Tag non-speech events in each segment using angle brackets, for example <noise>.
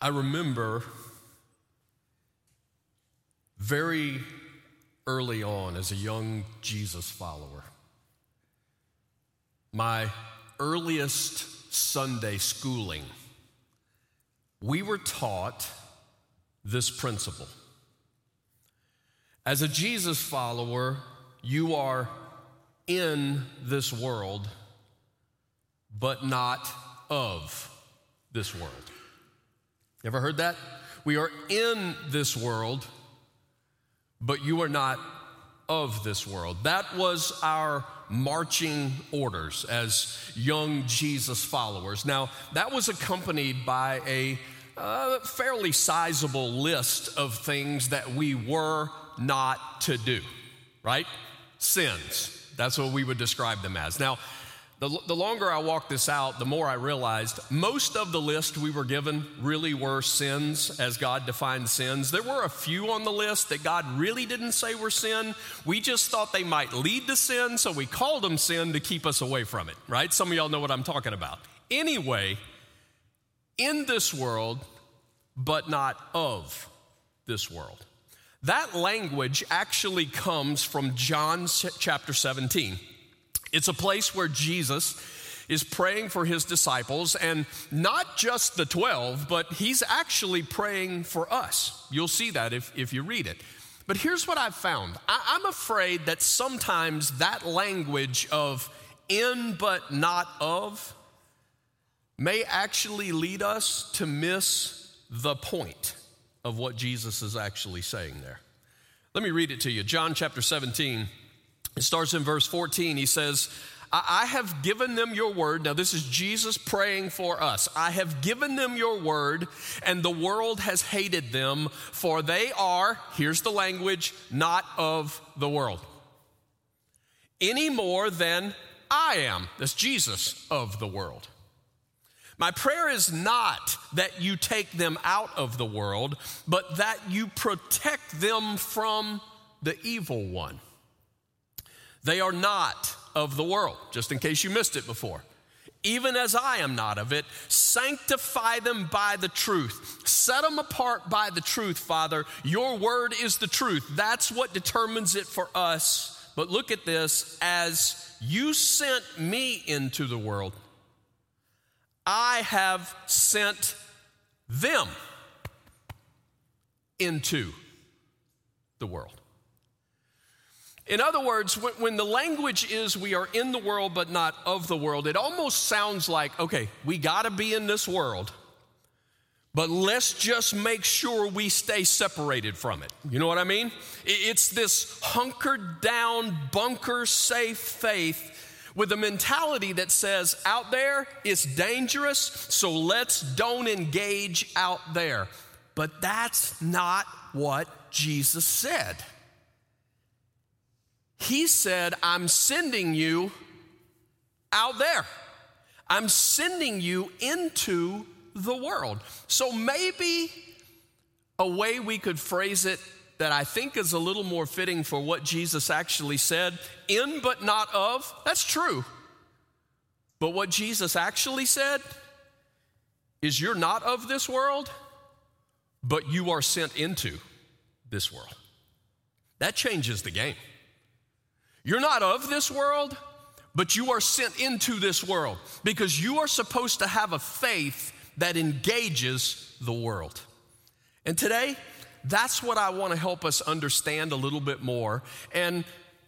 I remember very early on as a young Jesus follower, my earliest Sunday schooling, we were taught this principle. As a Jesus follower, you are in this world, but not of this world. Ever heard that? We are in this world, but you are not of this world. That was our marching orders as young Jesus followers. Now, that was accompanied by a uh, fairly sizable list of things that we were not to do, right? Sins. That's what we would describe them as. Now, the, the longer I walked this out, the more I realized most of the list we were given really were sins as God defined sins. There were a few on the list that God really didn't say were sin. We just thought they might lead to sin, so we called them sin to keep us away from it, right? Some of y'all know what I'm talking about. Anyway, in this world, but not of this world. That language actually comes from John chapter 17. It's a place where Jesus is praying for his disciples, and not just the 12, but he's actually praying for us. You'll see that if, if you read it. But here's what I've found I, am afraid that sometimes that language of in but not of may actually lead us to miss the point of what Jesus is actually saying there. Let me read it to you. John chapter 17 it starts in verse 14. He says, I have given them your word. Now, this is Jesus praying for us. I have given them your word, and the world has hated them, for they are, here's the language, not of the world. Any more than I am. That's Jesus of the world. My prayer is not that you take them out of the world, but that you protect them from the evil one. They are not of the world, just in case you missed it before. Even as I am not of it, sanctify them by the truth. Set them apart by the truth, Father. Your word is the truth. That's what determines it for us. But look at this as you sent me into the world, I have sent them into the world. In other words, when, the language is we are in the world but not of the world, it almost sounds like, okay, we gotta be in this world, but let's just make sure we stay separated from it. You know what I mean? It's this hunkered down, bunker safe faith with a mentality that says, out there it's dangerous, so let's don't engage out there. But that's not what Jesus said. He said, I'm sending you out there. I'm sending you into the world. So maybe a way we could phrase it that I think is a little more fitting for what Jesus actually said in but not of, that's true. But what Jesus actually said is you're not of this world, but you are sent into this world. That changes the game. You're not of this world, but you are sent into this world because you are supposed to have a faith that engages the world. And today, that's what I want to help us understand a little bit more. And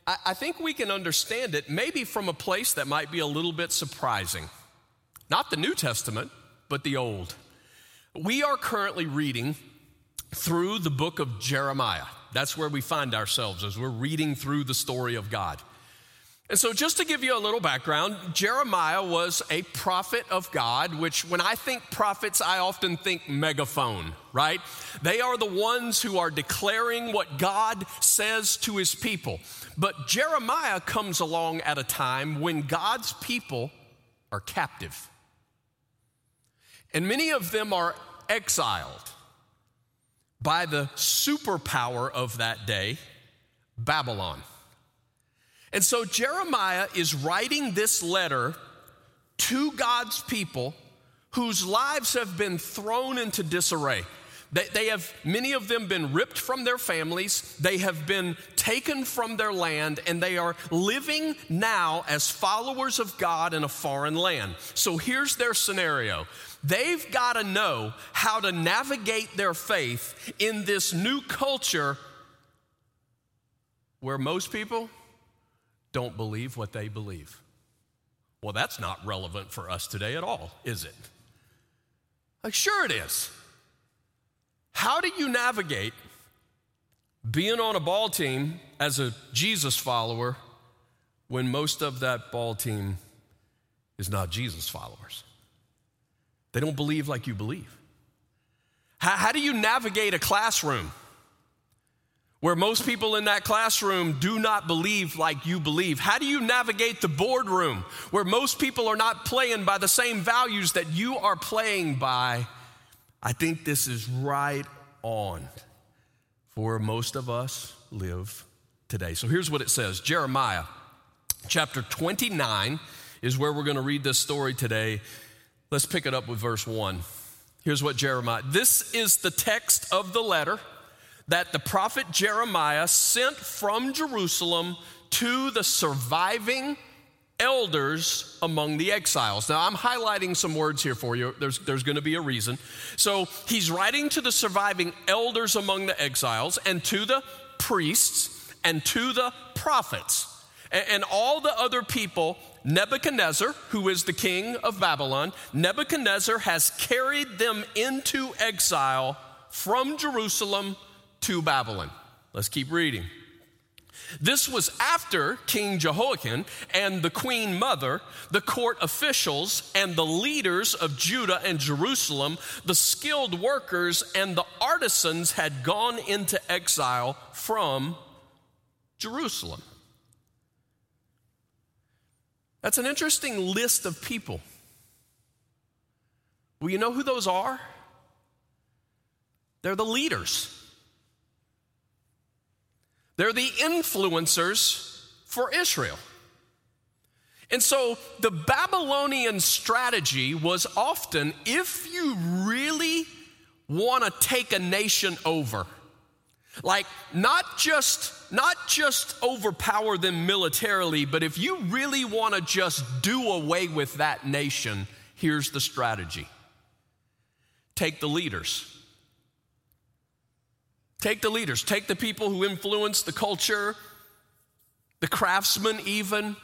I, I think we can understand it maybe from a place that might be a little bit surprising. Not the New Testament, but the Old. We are currently reading through the book of Jeremiah. That's where we find ourselves as we're reading through the story of God. And so, just to give you a little background, Jeremiah was a prophet of God, which when I think prophets, I often think megaphone, right? They are the ones who are declaring what God says to his people. But Jeremiah comes along at a time when God's people are captive. And many of them are exiled by the superpower of that day, Babylon. And so Jeremiah is writing this letter to God's people whose lives have been thrown into disarray. They, they, have, many of them, been ripped from their families. They have been taken from their land, and they are living now as followers of God in a foreign land. So here's their scenario they've got to know how to navigate their faith in this new culture where most people don't believe what they believe. Well, that's not relevant for us today at all, is it? Like, sure it is. How do you navigate being on a ball team as a Jesus follower when most of that ball team is not Jesus followers? They don't believe like you believe. How, how do you navigate a classroom where most people in that classroom do not believe like you believe? How do you navigate the boardroom where most people are not playing by the same values that you are playing by? I think this is right on for most of us live today. So here's what it says Jeremiah chapter 29 is where we're going to read this story today. Let's pick it up with verse 1. Here's what Jeremiah, this is the text of the letter that the prophet Jeremiah sent from Jerusalem to the surviving elders among the exiles. Now, I'm highlighting some words here for you. There's, there's going to be a reason. So, he's writing to the surviving elders among the exiles and to the priests and to the prophets and, and all the other people. Nebuchadnezzar, who is the king of Babylon, Nebuchadnezzar has carried them into exile from Jerusalem to Babylon. Let's keep reading. This was after King Jehoiakim and the queen mother, the court officials, and the leaders of Judah and Jerusalem, the skilled workers, and the artisans had gone into exile from Jerusalem. That's an interesting list of people. Well, you know who those are? They're the leaders. They're the influencers for Israel. And so the Babylonian strategy was often if you really want to take a nation over, like not just not just overpower them militarily, but if you really want to just do away with that nation, here's the strategy. Take the leaders. Take the leaders, take the people who influence the culture, the craftsmen, even.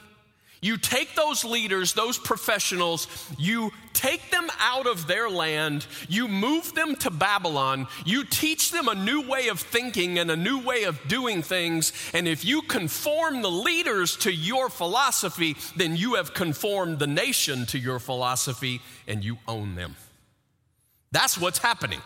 You take those leaders, those professionals, you take them out of their land, you move them to Babylon, you teach them a new way of thinking and a new way of doing things. And if you conform the leaders to your philosophy, then you have conformed the nation to your philosophy and you own them. That's what's happening.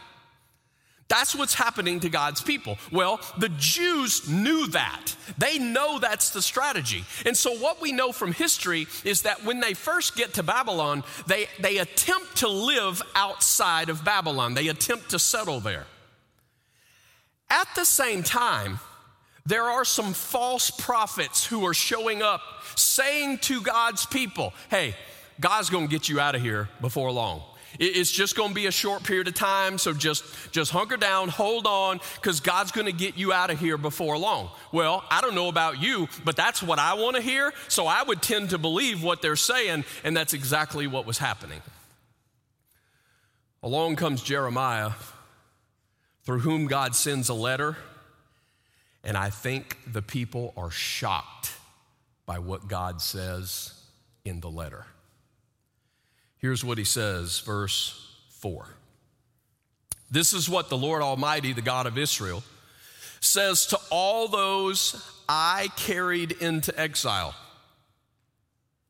That's what's happening to God's people. Well, the Jews knew that. They know that's the strategy. And so, what we know from history is that when they first get to Babylon, they, they attempt to live outside of Babylon, they attempt to settle there. At the same time, there are some false prophets who are showing up saying to God's people, hey, God's gonna get you out of here before long. It's just going to be a short period of time, so just, just hunker down, hold on, because God's going to get you out of here before long. Well, I don't know about you, but that's what I want to hear, so I would tend to believe what they're saying, and that's exactly what was happening. Along comes Jeremiah, through whom God sends a letter, and I think the people are shocked by what God says in the letter. Here's what he says, verse 4. This is what the Lord Almighty, the God of Israel, says to all those I carried into exile.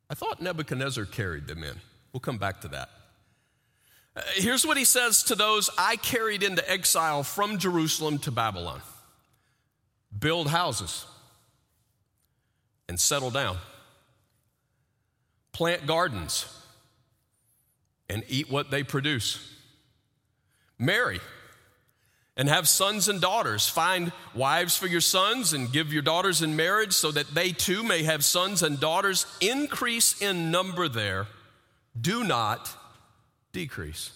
I thought Nebuchadnezzar carried them in. We'll come back to that. Uh, here's what he says to those I carried into exile from Jerusalem to Babylon build houses and settle down, plant gardens and eat what they produce. Marry and have sons and daughters. Find wives for your sons and give your daughters in marriage so that they too may have sons and daughters. Increase in number there. Do not decrease.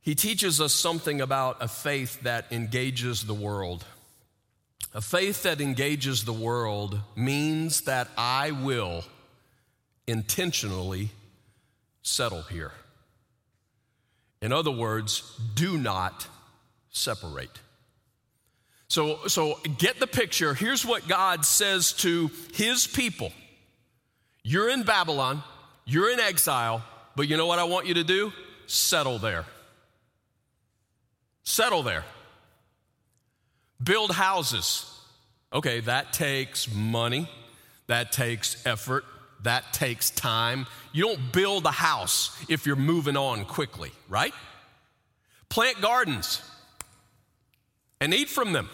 He teaches us something about a faith that engages the world. A faith that engages the world means that I will intentionally settle here. In other words, do not separate. So, so get the picture. Here's what God says to his people You're in Babylon, you're in exile, but you know what I want you to do? Settle there. Settle there. Build houses. Okay, that takes money, that takes effort, that takes time. You don't build a house if you're moving on quickly, right? Plant gardens and eat from them.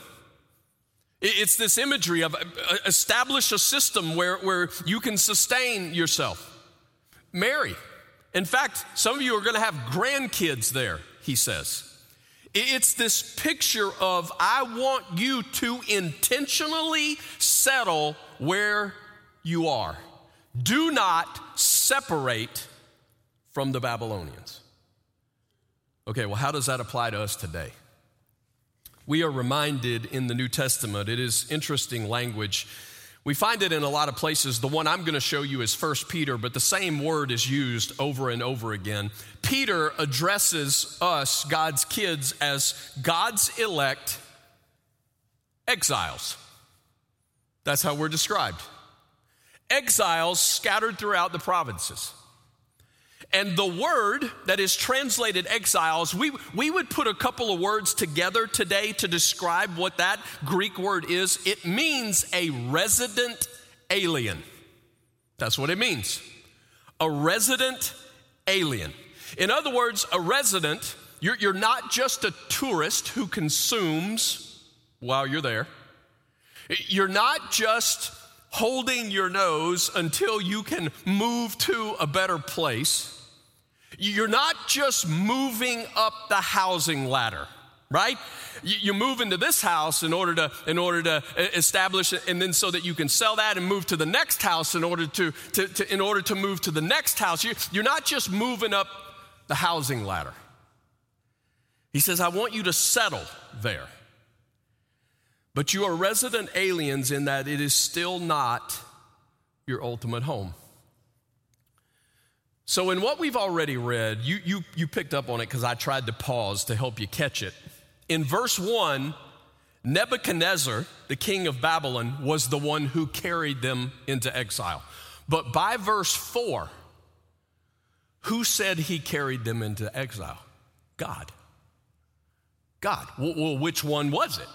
It's this imagery of uh, establish a system where, where you can sustain yourself. Marry. In fact, some of you are going to have grandkids there, he says. It's this picture of I want you to intentionally settle where you are. Do not separate from the Babylonians. Okay, well, how does that apply to us today? We are reminded in the New Testament, it is interesting language. We find it in a lot of places. The one I'm going to show you is 1 Peter, but the same word is used over and over again. Peter addresses us, God's kids, as God's elect exiles. That's how we're described exiles scattered throughout the provinces. And the word that is translated exiles, we, we would put a couple of words together today to describe what that Greek word is. It means a resident alien. That's what it means. A resident alien. In other words, a resident, you're, you're not just a tourist who consumes while you're there. You're not just holding your nose until you can move to a better place. You're not just moving up the housing ladder, right? You move into this house in order to in order to establish it, and then so that you can sell that and move to the next house in order to, to, to in order to move to the next house. You're, you're not just moving up the housing ladder. He says, I want you to settle there. But you are resident aliens in that it is still not your ultimate home. So, in what we've already read, you, you, you picked up on it because I tried to pause to help you catch it. In verse 1, Nebuchadnezzar, the king of Babylon, was the one who carried them into exile. But by verse 4, who said he carried them into exile? God. God. Well, which one was it?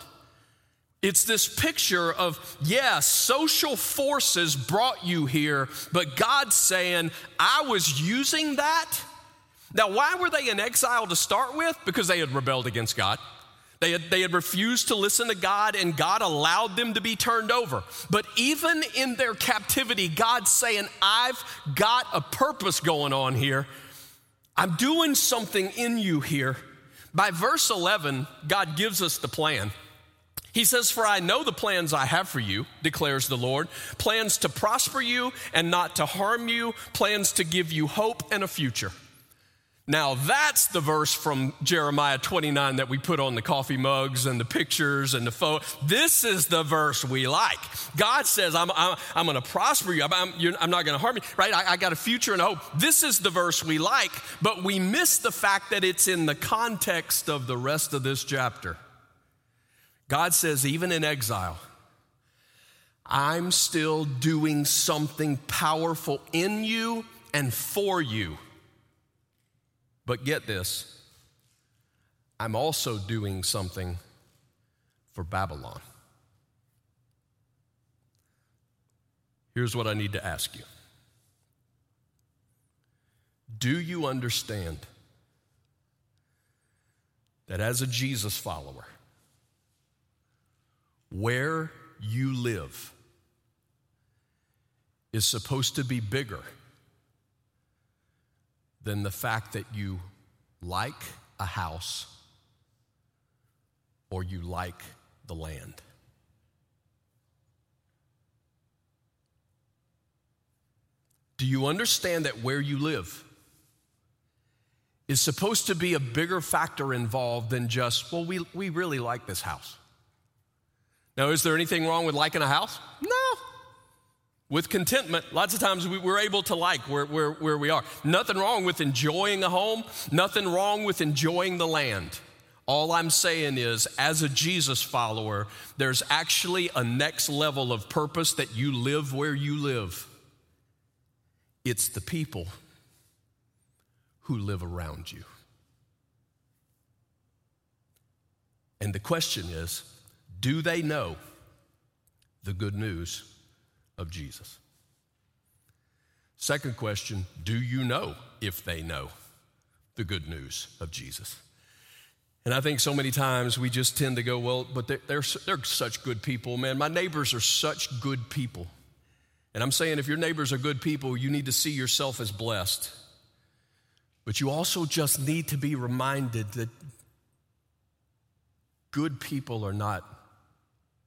It's this picture of, yeah, social forces brought you here, but God's saying, I was using that. Now, why were they in exile to start with? Because they had rebelled against God. They had, they had refused to listen to God, and God allowed them to be turned over. But even in their captivity, God's saying, I've got a purpose going on here. I'm doing something in you here. By verse 11, God gives us the plan. He says, For I know the plans I have for you, declares the Lord plans to prosper you and not to harm you, plans to give you hope and a future. Now, that's the verse from Jeremiah 29 that we put on the coffee mugs and the pictures and the photo. This is the verse we like. God says, I'm, I'm, I'm going to prosper you. I'm, I'm, I'm not going to harm you, right? I, I got a future and a hope. This is the verse we like, but we miss the fact that it's in the context of the rest of this chapter. God says, even in exile, I'm still doing something powerful in you and for you. But get this I'm also doing something for Babylon. Here's what I need to ask you Do you understand that as a Jesus follower, where you live is supposed to be bigger than the fact that you like a house or you like the land. Do you understand that where you live is supposed to be a bigger factor involved than just, well, we, we really like this house? Now, is there anything wrong with liking a house? No. With contentment, lots of times we, we're able to like where, where, where we are. Nothing wrong with enjoying a home, nothing wrong with enjoying the land. All I'm saying is, as a Jesus follower, there's actually a next level of purpose that you live where you live. It's the people who live around you. And the question is do they know the good news of Jesus? Second question do you know if they know the good news of Jesus? And I think so many times we just tend to go, well, but they're, they're, they're such good people, man. My neighbors are such good people. And I'm saying if your neighbors are good people, you need to see yourself as blessed. But you also just need to be reminded that good people are not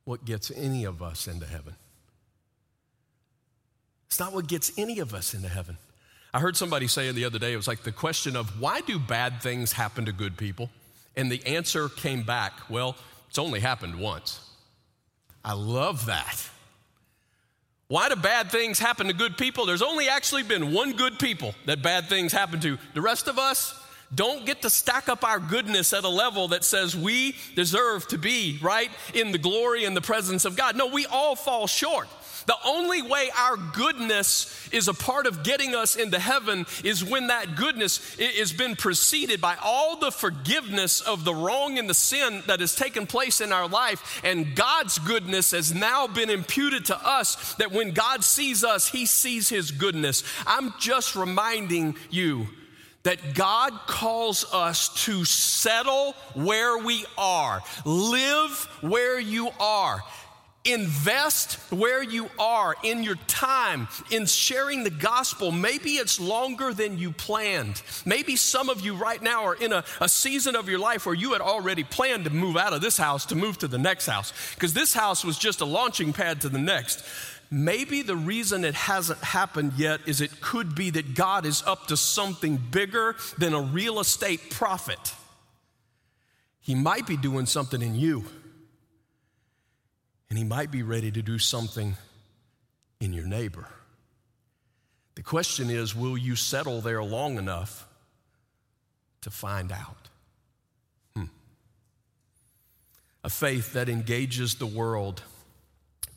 what gets any of us into heaven. It's not what gets any of us into heaven. I heard somebody say the other day, it was like the question of why do bad things happen to good people? And the answer came back, well, it's only happened once. I love that. Why do bad things happen to good people? There's only actually been one good people that bad things happen to. The rest of us don't get to stack up our goodness at a level that says we deserve to be, right, in the glory and the presence of God. No, we all fall short. The only way our goodness is a part of getting us into heaven is when that goodness has been preceded by all the forgiveness of the wrong and the sin that has taken place in our life. And God's goodness has now been imputed to us that when God sees us, he sees his goodness. I'm just reminding you that God calls us to settle where we are, live where you are. Invest where you are in your time in sharing the gospel. Maybe it's longer than you planned. Maybe some of you right now are in a, a season of your life where you had already planned to move out of this house to move to the next house because this house was just a launching pad to the next. Maybe the reason it hasn't happened yet is it could be that God is up to something bigger than a real estate profit. He might be doing something in you and he might be ready to do something in your neighbor. The question is will you settle there long enough to find out? Hmm. A faith that engages the world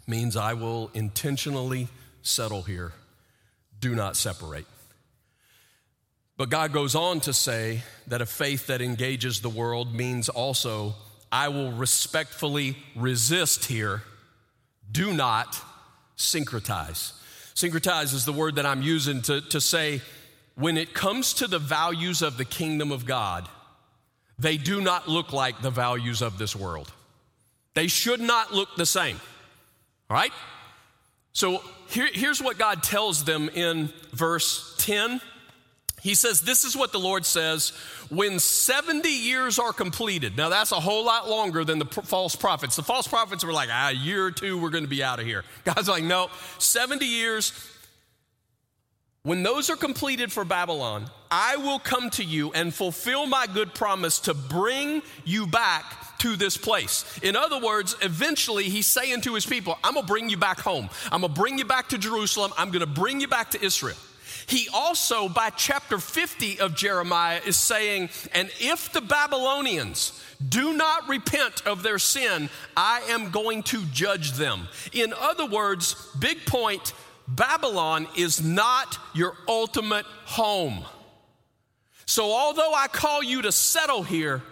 means I will intentionally settle here, do not separate. But God goes on to say that a faith that engages the world means also I will respectfully resist here. Do not syncretize. Syncretize is the word that I'm using to, to say when it comes to the values of the kingdom of God, they do not look like the values of this world. They should not look the same. Right? So here, here's what God tells them in verse 10 he says, This is what the Lord says when 70 years are completed. Now, that's a whole lot longer than the false prophets. The false prophets were like, ah, a year or two, we're going to be out of here. <laughs> God's like, no, 70 years. When those are completed for Babylon, I will come to you and fulfill my good promise to bring you back to this place. In other words, eventually he's saying to his people, I'm gonna bring you back home. I'm gonna bring you back to Jerusalem. I'm gonna bring you back to Israel. He also, by chapter 50 of Jeremiah, is saying, And if the Babylonians do not repent of their sin, I am going to judge them. In other words, big point Babylon is not your ultimate home. So, although I call you to settle here,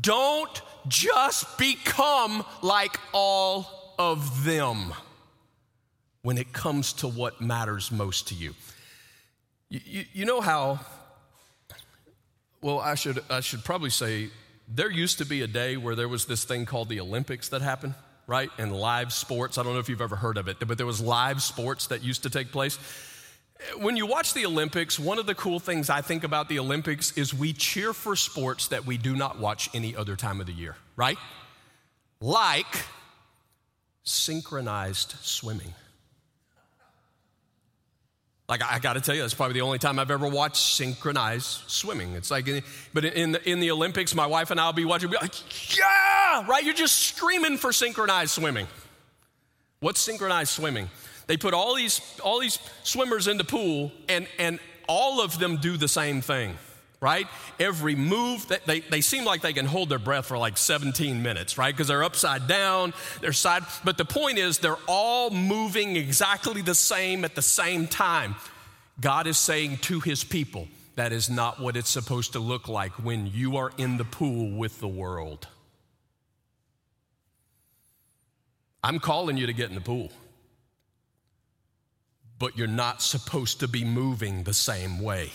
don't just become like all of them when it comes to what matters most to you. You, you, you know how, well, I should, I should probably say, there used to be a day where there was this thing called the Olympics that happened, right? And live sports. I don't know if you've ever heard of it, but there was live sports that used to take place. When you watch the Olympics, one of the cool things I think about the Olympics is we cheer for sports that we do not watch any other time of the year, right? Like synchronized swimming. Like I got to tell you, that's probably the only time I've ever watched synchronized swimming. It's like, but in the, in the Olympics, my wife and I'll be watching, be like, yeah, right. You're just screaming for synchronized swimming. What's synchronized swimming? They put all these all these swimmers in the pool, and and all of them do the same thing right? Every move, that they, they seem like they can hold their breath for like 17 minutes, right? Because they're upside down, they're side. But the point is, they're all moving exactly the same at the same time. God is saying to his people, that is not what it's supposed to look like when you are in the pool with the world. I'm calling you to get in the pool, but you're not supposed to be moving the same way.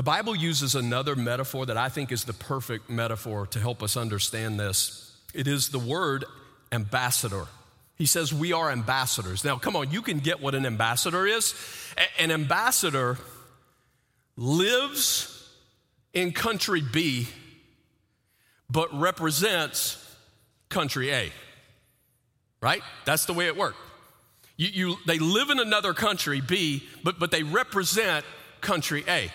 The Bible uses another metaphor that I think is the perfect metaphor to help us understand this. It is the word ambassador. He says, We are ambassadors. Now, come on, you can get what an ambassador is. A- an ambassador lives in country B, but represents country A. Right? That's the way it worked. You, you, they live in another country, B, but, but they represent country A.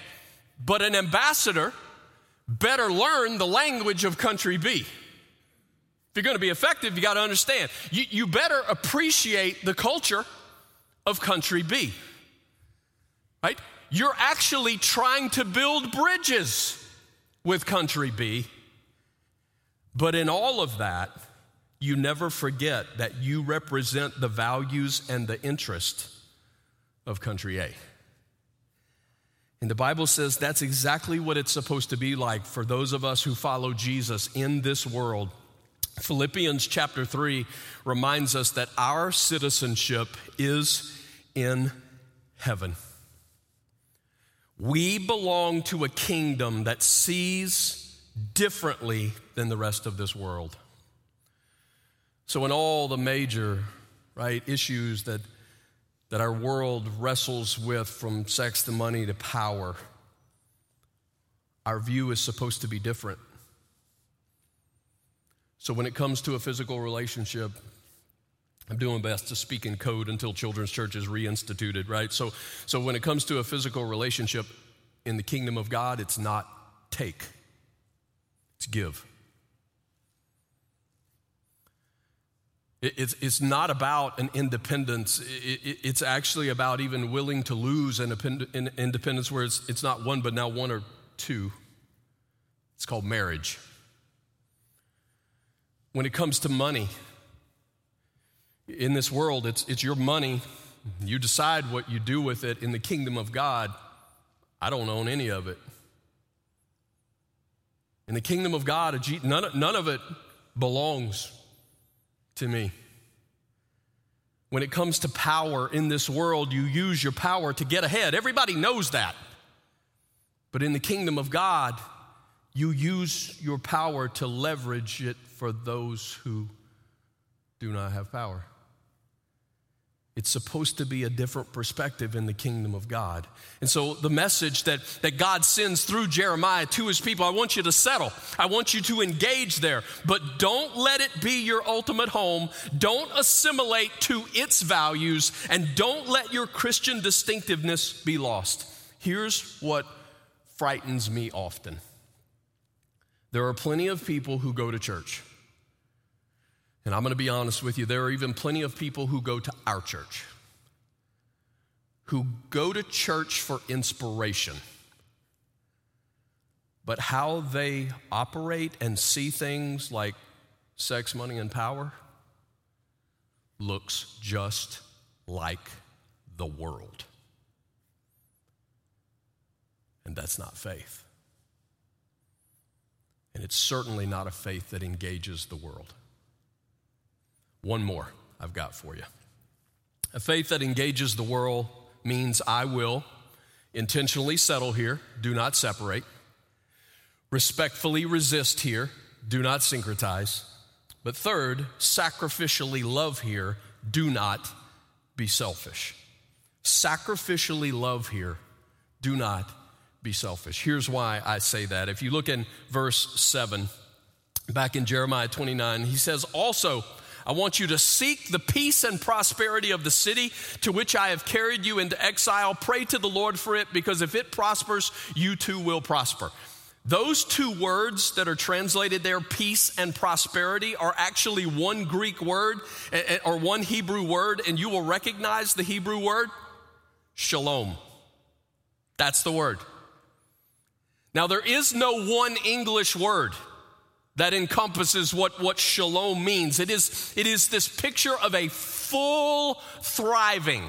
But an ambassador better learn the language of country B. If you're going to be effective, you got to understand. You, you better appreciate the culture of country B. Right? You're actually trying to build bridges with country B. But in all of that, you never forget that you represent the values and the interest of country A. And the Bible says that's exactly what it's supposed to be like for those of us who follow Jesus in this world. Philippians chapter 3 reminds us that our citizenship is in heaven. We belong to a kingdom that sees differently than the rest of this world. So, in all the major right issues that that our world wrestles with from sex to money to power, our view is supposed to be different. So when it comes to a physical relationship, I'm doing best to speak in code until children's church is reinstituted, right? So, so when it comes to a physical relationship in the kingdom of God, it's not take, it's give. It's, it's not about an independence. It's actually about even willing to lose an independence where it's, it's not one, but now one or two. It's called marriage. When it comes to money, in this world, it's, it's your money. You decide what you do with it. In the kingdom of God, I don't own any of it. In the kingdom of God, none, none of it belongs to me. When it comes to power in this world, you use your power to get ahead. Everybody knows that. But in the kingdom of God, you use your power to leverage it for those who do not have power. It's supposed to be a different perspective in the kingdom of God. And so, the message that, that God sends through Jeremiah to his people, I want you to settle. I want you to engage there, but don't let it be your ultimate home. Don't assimilate to its values, and don't let your Christian distinctiveness be lost. Here's what frightens me often there are plenty of people who go to church. And I'm going to be honest with you, there are even plenty of people who go to our church, who go to church for inspiration. But how they operate and see things like sex, money, and power looks just like the world. And that's not faith. And it's certainly not a faith that engages the world. One more I've got for you. A faith that engages the world means I will intentionally settle here, do not separate, respectfully resist here, do not syncretize. But third, sacrificially love here, do not be selfish. Sacrificially love here, do not be selfish. Here's why I say that. If you look in verse 7, back in Jeremiah 29, he says, Also, I want you to seek the peace and prosperity of the city to which I have carried you into exile. Pray to the Lord for it, because if it prospers, you too will prosper. Those two words that are translated there, peace and prosperity, are actually one Greek word eh, eh, or one Hebrew word, and you will recognize the Hebrew word shalom. That's the word. Now, there is no one English word that encompasses what, what shalom means. It is, it is this picture of a full thriving,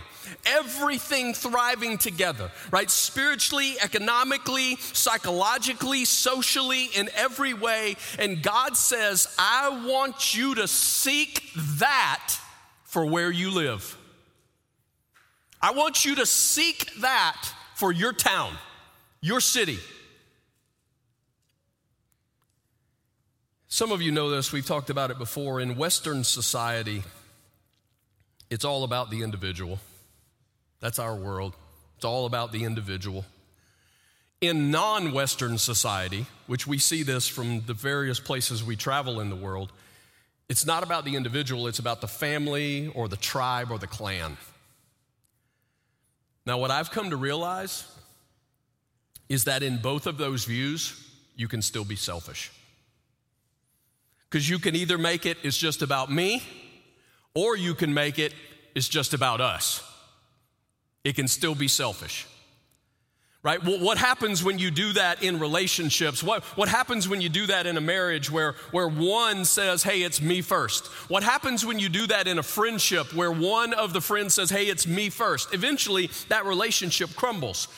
everything thriving together, right? Spiritually, economically, psychologically, socially, in every way. And God says, I want you to seek that for where you live. I want you to seek that for your town, your city. Some of you know this, we've talked about it before. In Western society, it's all about the individual. That's our world. It's all about the individual. In non Western society, which we see this from the various places we travel in the world, it's not about the individual, it's about the family or the tribe or the clan. Now, what I've come to realize is that in both of those views, you can still be selfish. Because you can either make it it's just about me, or you can make it it's just about us. It can still be selfish. Right? Well, what happens when you do that in relationships? What, what happens when you do that in a marriage where, where one says, hey, it's me first? What happens when you do that in a friendship where one of the friends says, hey, it's me first? Eventually, that relationship crumbles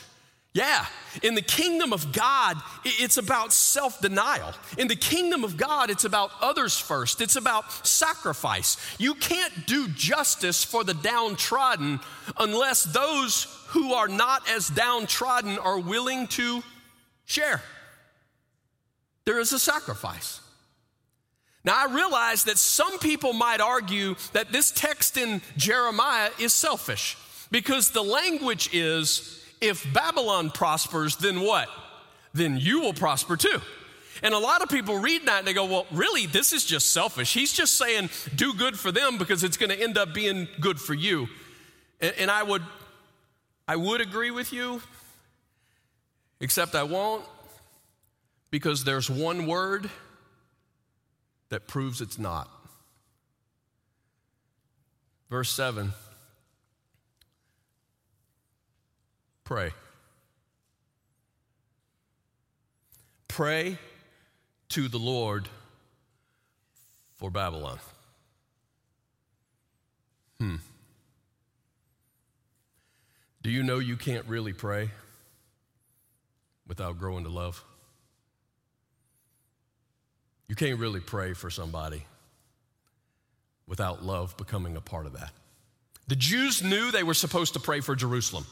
yeah, in the kingdom of God, it's about self denial. In the kingdom of God, it's about others first, it's about sacrifice. You can't do justice for the downtrodden unless those who are not as downtrodden are willing to share. There is a sacrifice. Now, I realize that some people might argue that this text in Jeremiah is selfish because the language is if Babylon prospers, then what? Then you will prosper too. And a lot of people read that and they go, well, really, this is just selfish. He's just saying, do good for them because it's going to end up being good for you. And, and, I would, I would agree with you, except I won't, because there's one word that proves it's not. Verse 7 Pray. Pray to the Lord for Babylon. Hmm. Do you know you can't really pray without growing to love? You can't really pray for somebody without love becoming a part of that. The Jews knew they were supposed to pray for Jerusalem.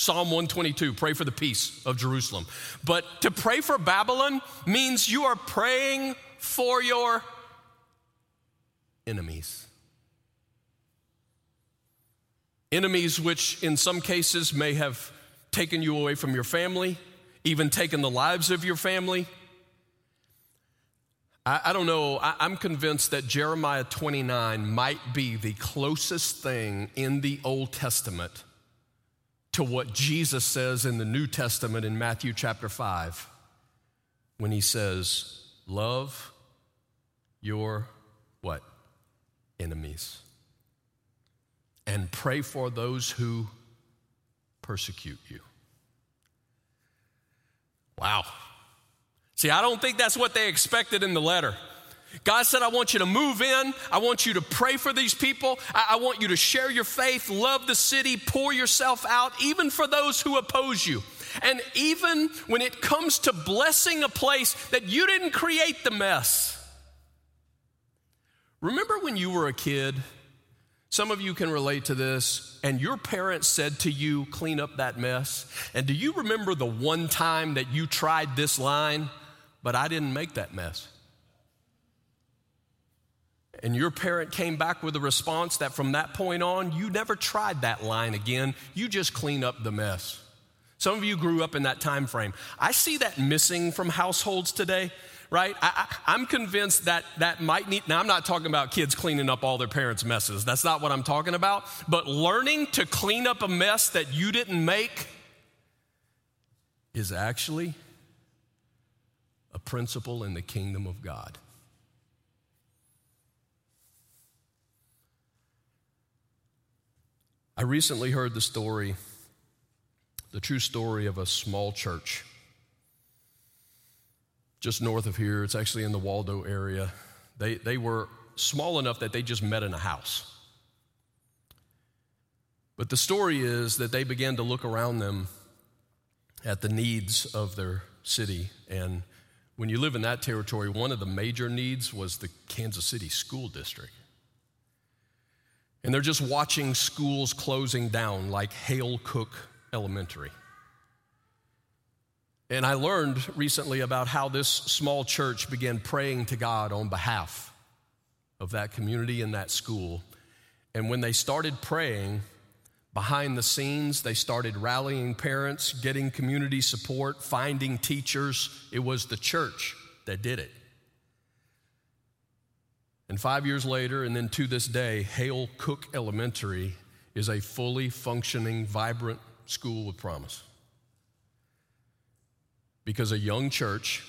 Psalm 122, pray for the peace of Jerusalem. But to pray for Babylon means you are praying for your enemies. Enemies which, in some cases, may have taken you away from your family, even taken the lives of your family. I, I don't know, I, I'm convinced that Jeremiah 29 might be the closest thing in the Old Testament to what Jesus says in the New Testament in Matthew chapter 5 when he says, Love your what? Enemies. And pray for those who persecute you. Wow. See, I don't think that's what they expected in the letter. God said, I want you to move in. I want you to pray for these people. I, I, want you to share your faith, love the city, pour yourself out, even for those who oppose you. And even when it comes to blessing a place that you didn't create the mess. Remember when you were a kid? Some of you can relate to this, and your parents said to you, clean up that mess. And do you remember the one time that you tried this line, but I didn't make that mess? And your parent came back with a response that from that point on, you never tried that line again. You just clean up the mess. Some of you grew up in that time frame. I see that missing from households today, right? I, am convinced that that might need, now I'm not talking about kids cleaning up all their parents' messes. That's not what I'm talking about. But learning to clean up a mess that you didn't make is actually a principle in the kingdom of God. I recently heard the story, the true story of a small church just north of here. It's actually in the Waldo area. They, they were small enough that they just met in a house. But the story is that they began to look around them at the needs of their city. And when you live in that territory, one of the major needs was the Kansas City School District. And they're just watching schools closing down, like Hale Cook Elementary. And I learned recently about how this small church began praying to God on behalf of that community and that school. And when they started praying, behind the scenes, they started rallying parents, getting community support, finding teachers. It was the church that did it. And five years later, and then to this day, Hale Cook Elementary is a fully functioning, vibrant school with promise. Because a young church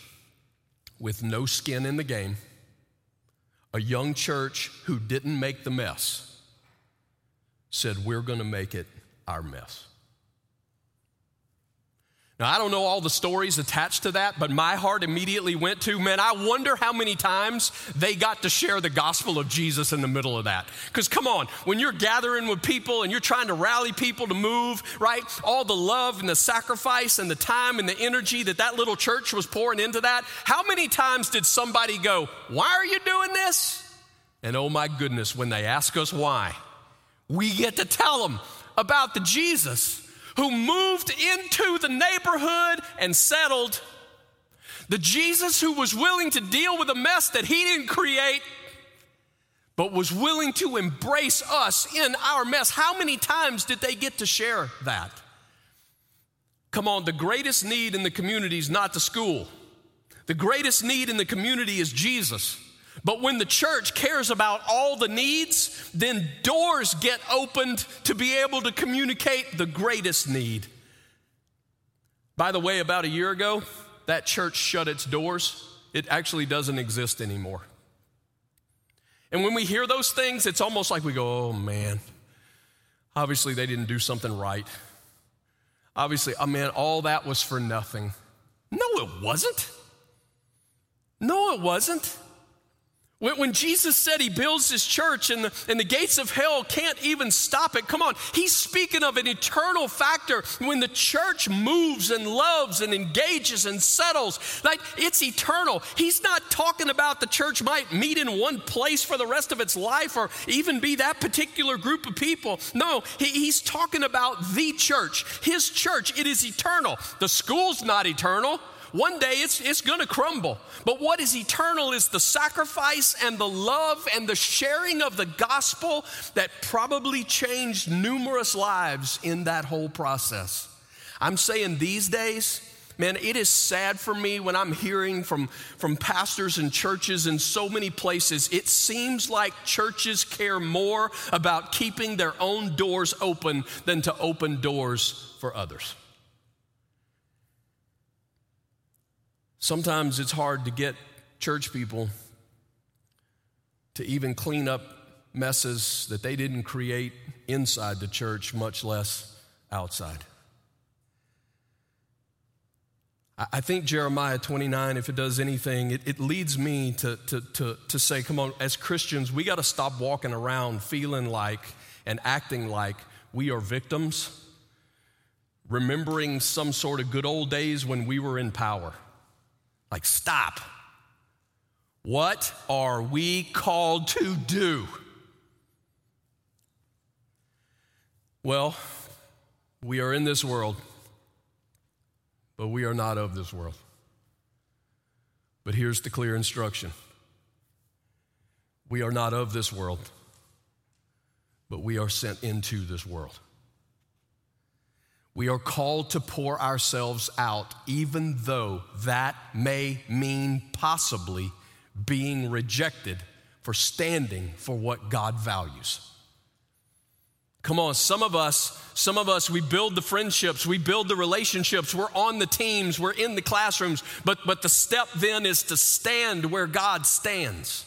with no skin in the game, a young church who didn't make the mess, said, We're going to make it our mess. Now, I don't know all the stories attached to that, but my heart immediately went to, man, I wonder how many times they got to share the gospel of Jesus in the middle of that. Because come on, when you're gathering with people and you're trying to rally people to move, right? All the love and the sacrifice and the time and the energy that that little church was pouring into that, how many times did somebody go, Why are you doing this? And oh my goodness, when they ask us why, we get to tell them about the Jesus who moved into the neighborhood and settled. The Jesus who was willing to deal with a mess that he didn't create, but was willing to embrace us in our mess. How many times did they get to share that? Come on, the greatest need in the community is not the school. The greatest need in the community is Jesus. But when the church cares about all the needs, then doors get opened to be able to communicate the greatest need. By the way, about a year ago, that church shut its doors. It actually doesn't exist anymore. And when we hear those things, it's almost like we go, oh man, obviously they didn't do something right. Obviously, oh man, all that was for nothing. No, it wasn't. No, it wasn't. When, Jesus said he builds his church and the, and the gates of hell can't even stop it, come on, he's speaking of an eternal factor when the church moves and loves and engages and settles. Like it's eternal. He's not talking about the church might meet in one place for the rest of its life or even be that particular group of people. No, he, he's talking about the church, his church. It is eternal. The school's not eternal. One day it's, it's going to crumble. But what is eternal is the sacrifice and the love and the sharing of the gospel that probably changed numerous lives in that whole process. I'm saying these days, man, it is sad for me when I'm hearing from, from pastors and churches in so many places. It seems like churches care more about keeping their own doors open than to open doors for others. Sometimes it's hard to get church people to even clean up messes that they didn't create inside the church, much less outside. I think Jeremiah 29, if it does anything, it, it leads me to, to, to, to say, come on, as Christians, we got to stop walking around feeling like and acting like we are victims, remembering some sort of good old days when we were in power. Like, stop. What are we called to do? Well, we are in this world, but we are not of this world. But here's the clear instruction we are not of this world, but we are sent into this world. We are called to pour ourselves out, even though that may mean possibly being rejected for standing for what God values. Come on, some of us, some of us, we build the friendships, we build the relationships, we're on the teams, we're in the classrooms, but, but the step then is to stand where God stands.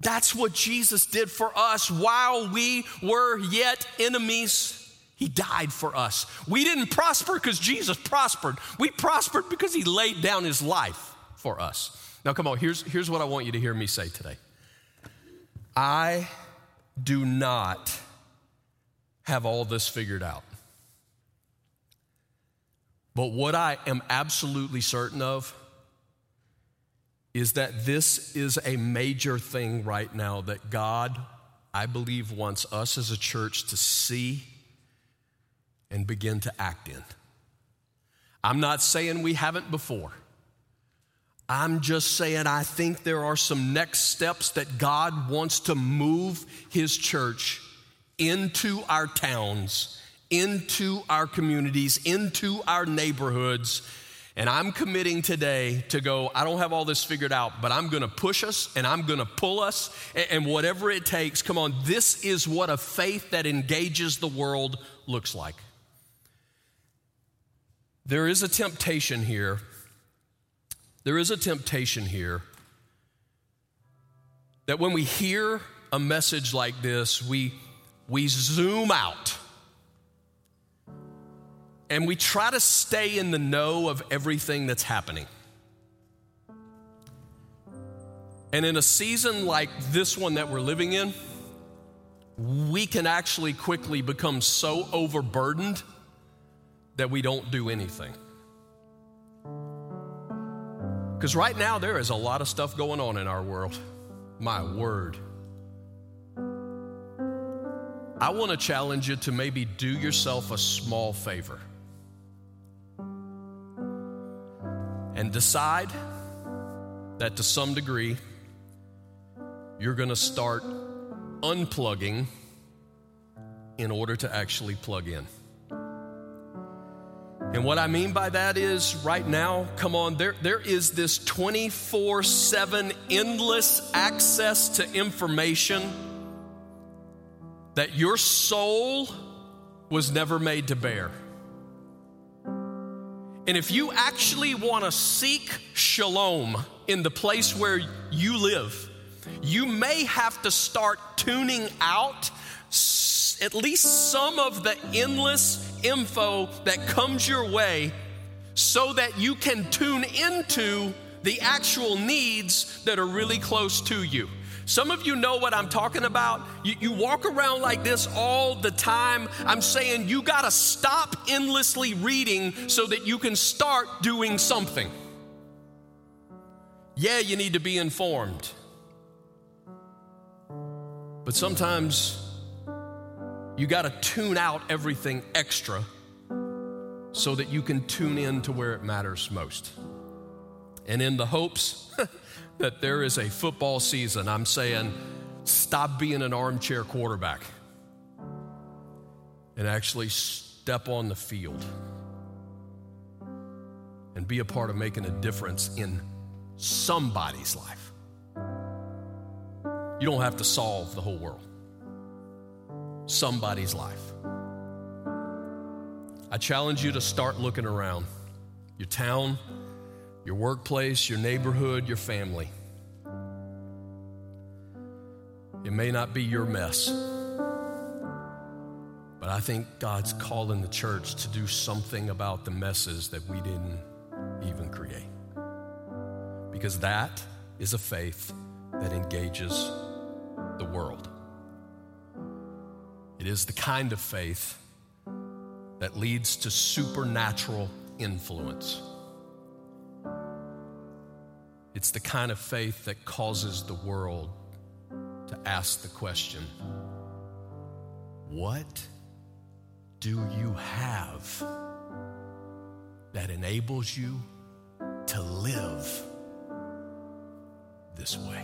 That's what Jesus did for us while we were yet enemies. He died for us. We didn't prosper because Jesus prospered. We prospered because he laid down his life for us. Now, come on, here's, here's what I want you to hear me say today I do not have all this figured out. But what I am absolutely certain of is that this is a major thing right now that God, I believe, wants us as a church to see and begin to act in. I'm not saying we haven't before. I'm just saying I think there are some next steps that God wants to move His church into our towns, into our communities, into our neighborhoods. And I'm committing today to go, I don't have all this figured out, but I'm gonna push us and I'm gonna pull us and, whatever it takes. Come on, this is what a faith that engages the world looks like. There is a temptation here. There is a temptation here that when we hear a message like this, we we zoom out and we try to stay in the know of everything that's happening. And in a season like this one that we're living in, we can actually quickly become so overburdened that we don't do anything. Because right now, there is a lot of stuff going on in our world. My word. I want to challenge you to maybe do yourself a small favor and decide that to some degree you're going to start unplugging in order to actually plug in. And what I mean by that is right now, come on, there, there is this 24 7 endless access to information that your soul was never made to bear. And if you actually want to seek shalom in the place where you live, you may have to start tuning out at least some of the endless info that comes your way so that you can tune into the actual needs that are really close to you. Some of you know what I'm talking about. You, you walk around like this all the time. I'm saying you got to stop endlessly reading so that you can start doing something. Yeah, you need to be informed. But sometimes you got to tune out everything extra so that you can tune in to where it matters most. And in the hopes <laughs> that there is a football season, I'm saying stop being an armchair quarterback and actually step on the field and be a part of making a difference in somebody's life. You don't have to solve the whole world, somebody's life. I challenge you to start looking around your town your workplace, your neighborhood, your family. It may not be your mess, but I think God's calling the church to do something about the messes that we didn't even create. Because that is a faith that engages the world. It is the kind of faith that leads to supernatural influence. It's the kind of faith that causes the world to ask the question what do you have that enables you to live this way?